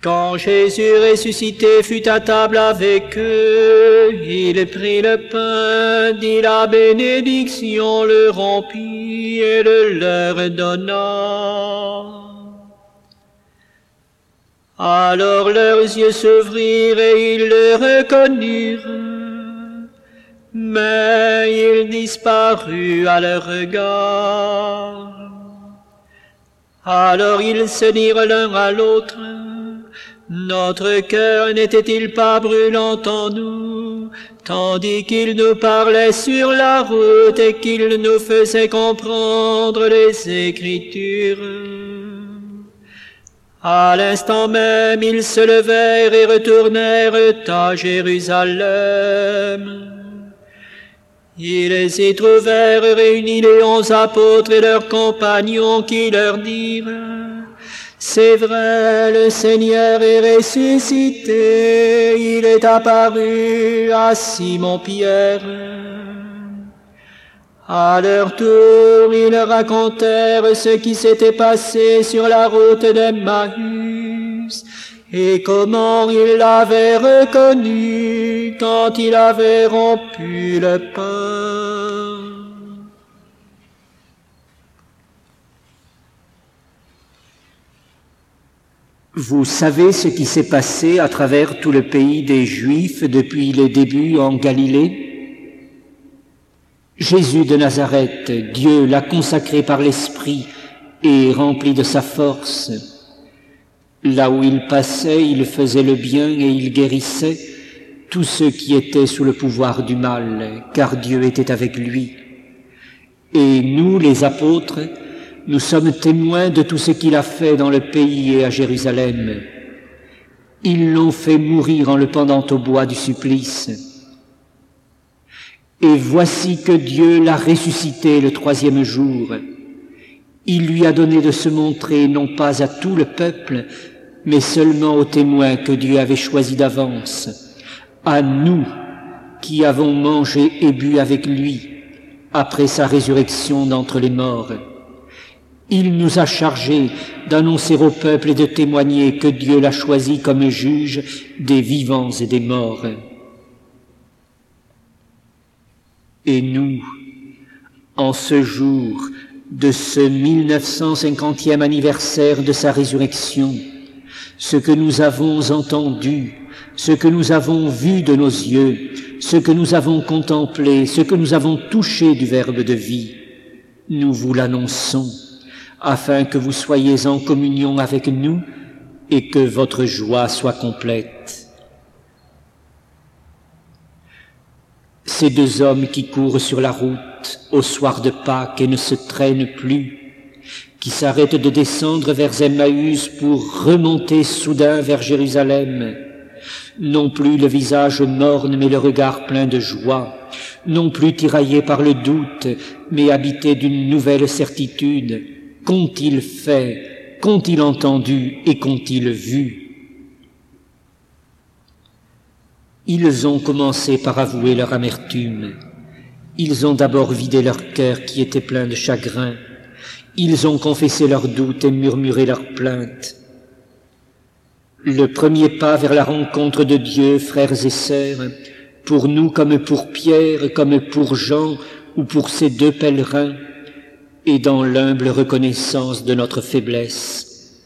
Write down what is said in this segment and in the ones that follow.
Quand Jésus ressuscité fut à table avec eux, il prit le pain, dit la bénédiction, le rompit et le leur donna. Alors leurs yeux s'ouvrirent et ils le reconnurent, mais il disparut à leur regard. Alors ils se dirent l'un à l'autre, notre cœur n'était-il pas brûlant en nous, tandis qu'il nous parlait sur la route et qu'il nous faisait comprendre les Écritures? À l'instant même, ils se levèrent et retournèrent à Jérusalem. Ils y trouvèrent réunis les onze apôtres et leurs compagnons qui leur dirent, c'est vrai, le Seigneur est ressuscité, il est apparu à Simon-Pierre. À leur tour, ils racontèrent ce qui s'était passé sur la route d'Emmaüs et comment ils l'avaient reconnu quand il avait rompu le pain. Vous savez ce qui s'est passé à travers tout le pays des Juifs depuis les débuts en Galilée? Jésus de Nazareth, Dieu l'a consacré par l'Esprit et rempli de sa force. Là où il passait, il faisait le bien et il guérissait tous ceux qui étaient sous le pouvoir du mal, car Dieu était avec lui. Et nous, les apôtres, nous sommes témoins de tout ce qu'il a fait dans le pays et à Jérusalem. Ils l'ont fait mourir en le pendant au bois du supplice. Et voici que Dieu l'a ressuscité le troisième jour. Il lui a donné de se montrer non pas à tout le peuple, mais seulement aux témoins que Dieu avait choisis d'avance, à nous qui avons mangé et bu avec lui après sa résurrection d'entre les morts. Il nous a chargés d'annoncer au peuple et de témoigner que Dieu l'a choisi comme juge des vivants et des morts. Et nous, en ce jour de ce 1950e anniversaire de sa résurrection, ce que nous avons entendu, ce que nous avons vu de nos yeux, ce que nous avons contemplé, ce que nous avons touché du Verbe de vie, nous vous l'annonçons afin que vous soyez en communion avec nous et que votre joie soit complète. Ces deux hommes qui courent sur la route au soir de Pâques et ne se traînent plus, qui s'arrêtent de descendre vers Emmaüs pour remonter soudain vers Jérusalem, non plus le visage morne mais le regard plein de joie, non plus tiraillé par le doute mais habité d'une nouvelle certitude, Qu'ont-ils fait Qu'ont-ils entendu Et qu'ont-ils vu? Ils ont commencé par avouer leur amertume. Ils ont d'abord vidé leur cœur qui était plein de chagrin. Ils ont confessé leurs doutes et murmuré leurs plaintes. Le premier pas vers la rencontre de Dieu, frères et sœurs, pour nous comme pour Pierre, comme pour Jean ou pour ces deux pèlerins, et dans l'humble reconnaissance de notre faiblesse.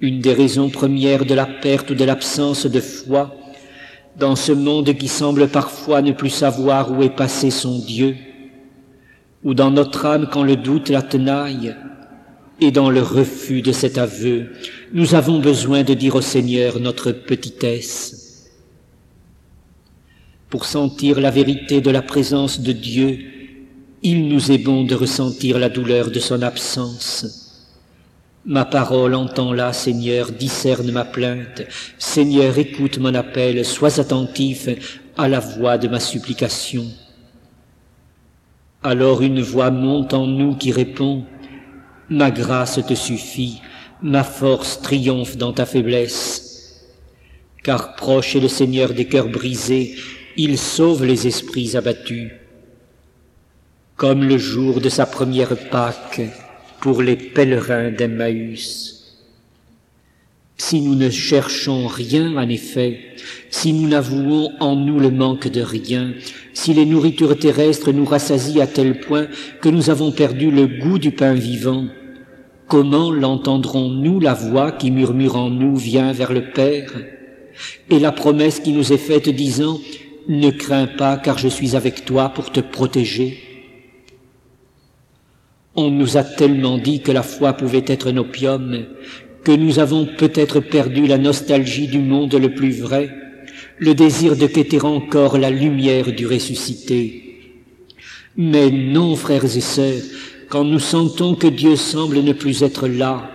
Une des raisons premières de la perte ou de l'absence de foi dans ce monde qui semble parfois ne plus savoir où est passé son Dieu, ou dans notre âme quand le doute la tenaille, et dans le refus de cet aveu, nous avons besoin de dire au Seigneur notre petitesse. Pour sentir la vérité de la présence de Dieu, il nous est bon de ressentir la douleur de son absence. Ma parole entends-la, Seigneur, discerne ma plainte. Seigneur, écoute mon appel, sois attentif à la voix de ma supplication. Alors une voix monte en nous qui répond, Ma grâce te suffit, ma force triomphe dans ta faiblesse. Car proche est le Seigneur des cœurs brisés, il sauve les esprits abattus comme le jour de sa première Pâque pour les pèlerins d'Emmaüs. Si nous ne cherchons rien, en effet, si nous n'avouons en nous le manque de rien, si les nourritures terrestres nous rassasient à tel point que nous avons perdu le goût du pain vivant, comment l'entendrons-nous la voix qui murmure en nous vient vers le Père? Et la promesse qui nous est faite disant ne crains pas car je suis avec toi pour te protéger. On nous a tellement dit que la foi pouvait être un opium, que nous avons peut-être perdu la nostalgie du monde le plus vrai, le désir de quêter encore la lumière du ressuscité. Mais non, frères et sœurs, quand nous sentons que Dieu semble ne plus être là,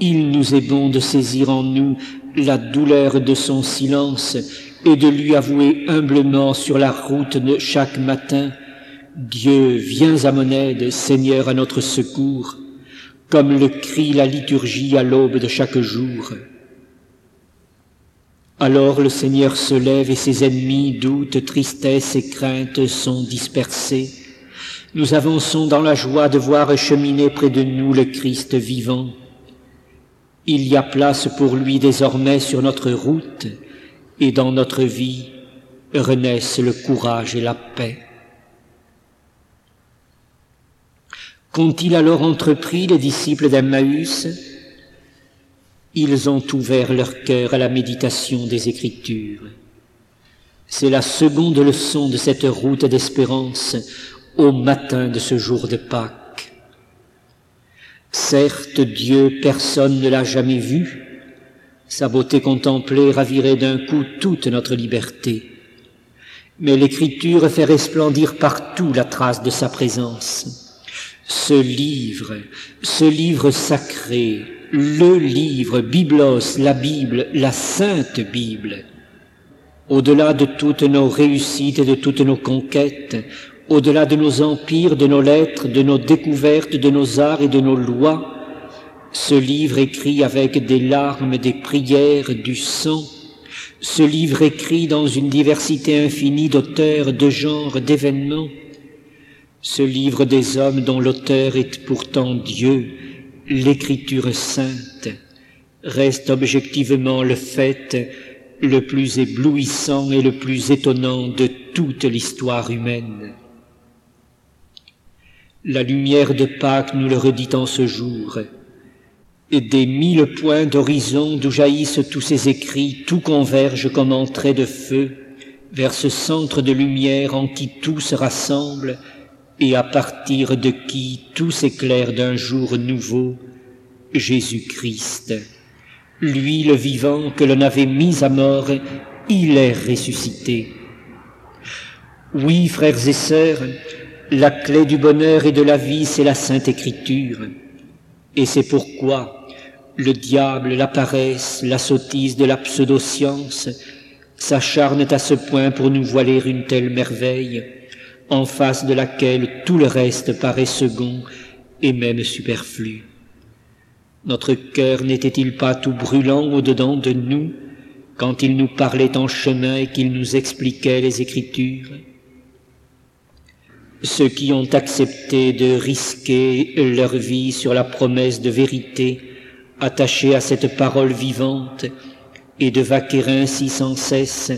il nous est bon de saisir en nous la douleur de son silence et de lui avouer humblement sur la route de chaque matin, Dieu, viens à mon aide, Seigneur, à notre secours, comme le crie la liturgie à l'aube de chaque jour. Alors le Seigneur se lève et ses ennemis, doutes, tristesse et craintes sont dispersés. Nous avançons dans la joie de voir cheminer près de nous le Christ vivant. Il y a place pour lui désormais sur notre route, et dans notre vie renaissent le courage et la paix. Qu'ont-ils alors entrepris les disciples d'Emmaüs Ils ont ouvert leur cœur à la méditation des Écritures. C'est la seconde leçon de cette route d'espérance au matin de ce jour de Pâques. Certes, Dieu, personne ne l'a jamais vu. Sa beauté contemplée ravirait d'un coup toute notre liberté. Mais l'Écriture fait resplendir partout la trace de sa présence. Ce livre, ce livre sacré, le livre, Biblos, la Bible, la Sainte Bible, au-delà de toutes nos réussites et de toutes nos conquêtes, au-delà de nos empires, de nos lettres, de nos découvertes, de nos arts et de nos lois, ce livre écrit avec des larmes, des prières, du sang, ce livre écrit dans une diversité infinie d'auteurs, de genres, d'événements, ce livre des hommes dont l'auteur est pourtant Dieu, l'écriture sainte, reste objectivement le fait le plus éblouissant et le plus étonnant de toute l'histoire humaine. La lumière de Pâques nous le redit en ce jour. Et des mille points d'horizon d'où jaillissent tous ces écrits, tout converge comme en trait de feu vers ce centre de lumière en qui tout se rassemble et à partir de qui tout s'éclaire d'un jour nouveau, Jésus-Christ. Lui le vivant que l'on avait mis à mort, il est ressuscité. Oui, frères et sœurs, la clé du bonheur et de la vie, c'est la Sainte Écriture. Et c'est pourquoi le diable, la paresse, la sottise de la pseudo-science s'acharnent à ce point pour nous voiler une telle merveille, en face de laquelle tout le reste paraît second et même superflu. Notre cœur n'était-il pas tout brûlant au-dedans de nous quand il nous parlait en chemin et qu'il nous expliquait les Écritures? Ceux qui ont accepté de risquer leur vie sur la promesse de vérité attachée à cette parole vivante et de vaquer ainsi sans cesse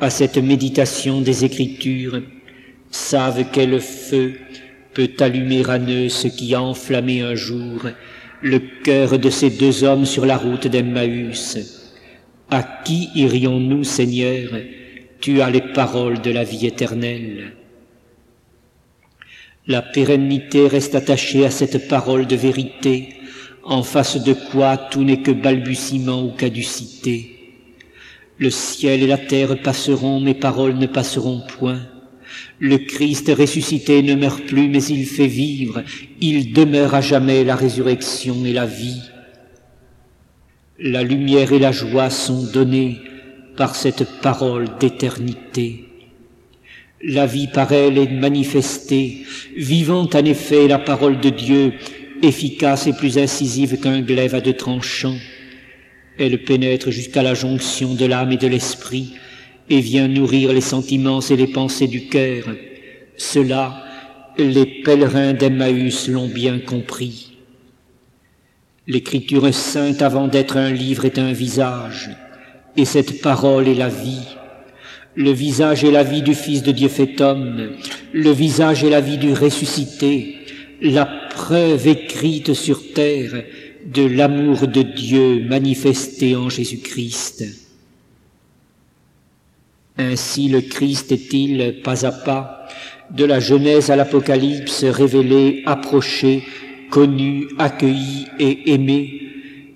à cette méditation des Écritures, savent quel feu peut allumer à eux ce qui a enflammé un jour le cœur de ces deux hommes sur la route d'Emmaüs. À qui irions-nous, Seigneur? Tu as les paroles de la vie éternelle. La pérennité reste attachée à cette parole de vérité, en face de quoi tout n'est que balbutiement ou caducité. Le ciel et la terre passeront, mes paroles ne passeront point. Le Christ ressuscité ne meurt plus, mais il fait vivre, il demeure à jamais la résurrection et la vie. La lumière et la joie sont données par cette parole d'éternité. La vie par elle est manifestée, vivant en effet la parole de Dieu, efficace et plus incisive qu'un glaive à deux tranchants. Elle pénètre jusqu'à la jonction de l'âme et de l'esprit, et vient nourrir les sentiments et les pensées du cœur. Cela, les pèlerins d'Emmaüs l'ont bien compris. L'écriture sainte avant d'être un livre est un visage, et cette parole est la vie. Le visage est la vie du Fils de Dieu fait homme, le visage est la vie du ressuscité, la preuve écrite sur terre de l'amour de Dieu manifesté en Jésus-Christ. Ainsi le Christ est-il, pas à pas, de la Genèse à l'Apocalypse, révélé, approché, connu, accueilli et aimé,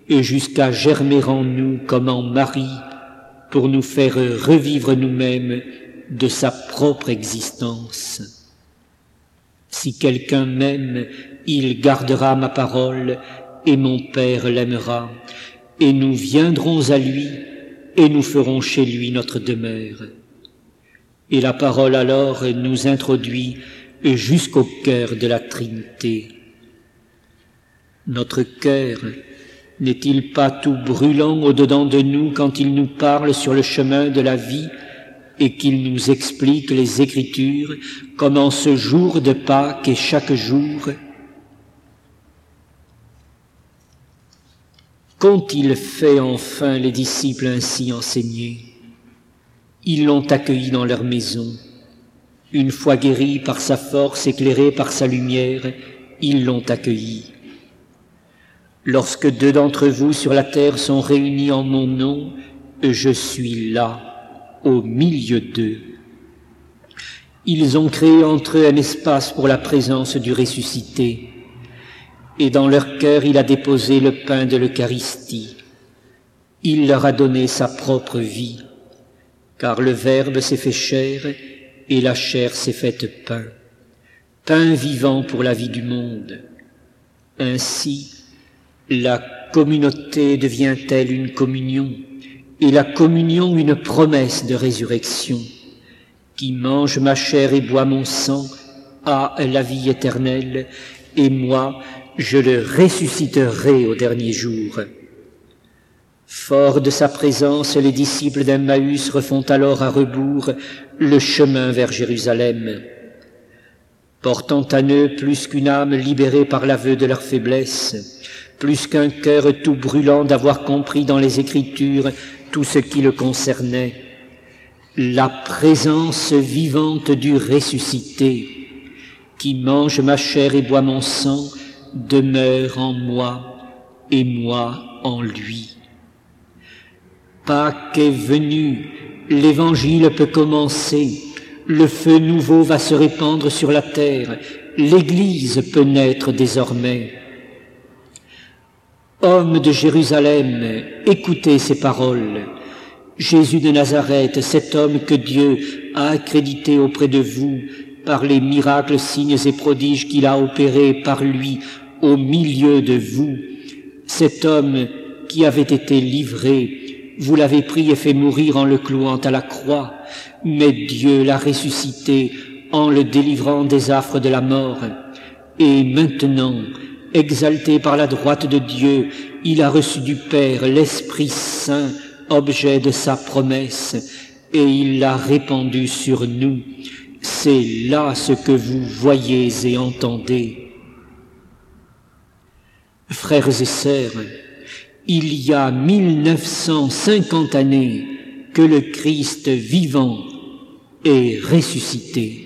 et jusqu'à germer en nous comme en Marie, pour nous faire revivre nous-mêmes de sa propre existence. Si quelqu'un m'aime, il gardera ma parole, et mon Père l'aimera, et nous viendrons à lui, et nous ferons chez lui notre demeure. Et la parole alors nous introduit jusqu'au cœur de la Trinité. Notre cœur n'est-il pas tout brûlant au-dedans de nous quand il nous parle sur le chemin de la vie et qu'il nous explique les Écritures comme en ce jour de Pâques et chaque jour Qu'ont-ils fait enfin les disciples ainsi enseignés Ils l'ont accueilli dans leur maison. Une fois guéris par sa force, éclairés par sa lumière, ils l'ont accueilli. Lorsque deux d'entre vous sur la terre sont réunis en mon nom, je suis là, au milieu d'eux. Ils ont créé entre eux un espace pour la présence du ressuscité, et dans leur cœur il a déposé le pain de l'Eucharistie. Il leur a donné sa propre vie, car le Verbe s'est fait chair et la chair s'est faite pain, pain vivant pour la vie du monde. Ainsi, la communauté devient-elle une communion et la communion une promesse de résurrection Qui mange ma chair et boit mon sang a la vie éternelle et moi je le ressusciterai au dernier jour. Fort de sa présence, les disciples d'Emmaüs refont alors à rebours le chemin vers Jérusalem. Portant à eux plus qu'une âme libérée par l'aveu de leur faiblesse, plus qu'un cœur tout brûlant d'avoir compris dans les Écritures tout ce qui le concernait, la présence vivante du ressuscité, qui mange ma chair et boit mon sang, demeure en moi et moi en lui. Pâques est venu, l'évangile peut commencer, le feu nouveau va se répandre sur la terre, l'Église peut naître désormais. Homme de Jérusalem, écoutez ces paroles. Jésus de Nazareth, cet homme que Dieu a accrédité auprès de vous par les miracles, signes et prodiges qu'il a opérés par lui au milieu de vous, cet homme qui avait été livré, vous l'avez pris et fait mourir en le clouant à la croix, mais Dieu l'a ressuscité en le délivrant des affres de la mort. Et maintenant, Exalté par la droite de Dieu, il a reçu du Père l'Esprit Saint, objet de sa promesse, et il l'a répandu sur nous. C'est là ce que vous voyez et entendez. Frères et sœurs, il y a 1950 années que le Christ vivant est ressuscité.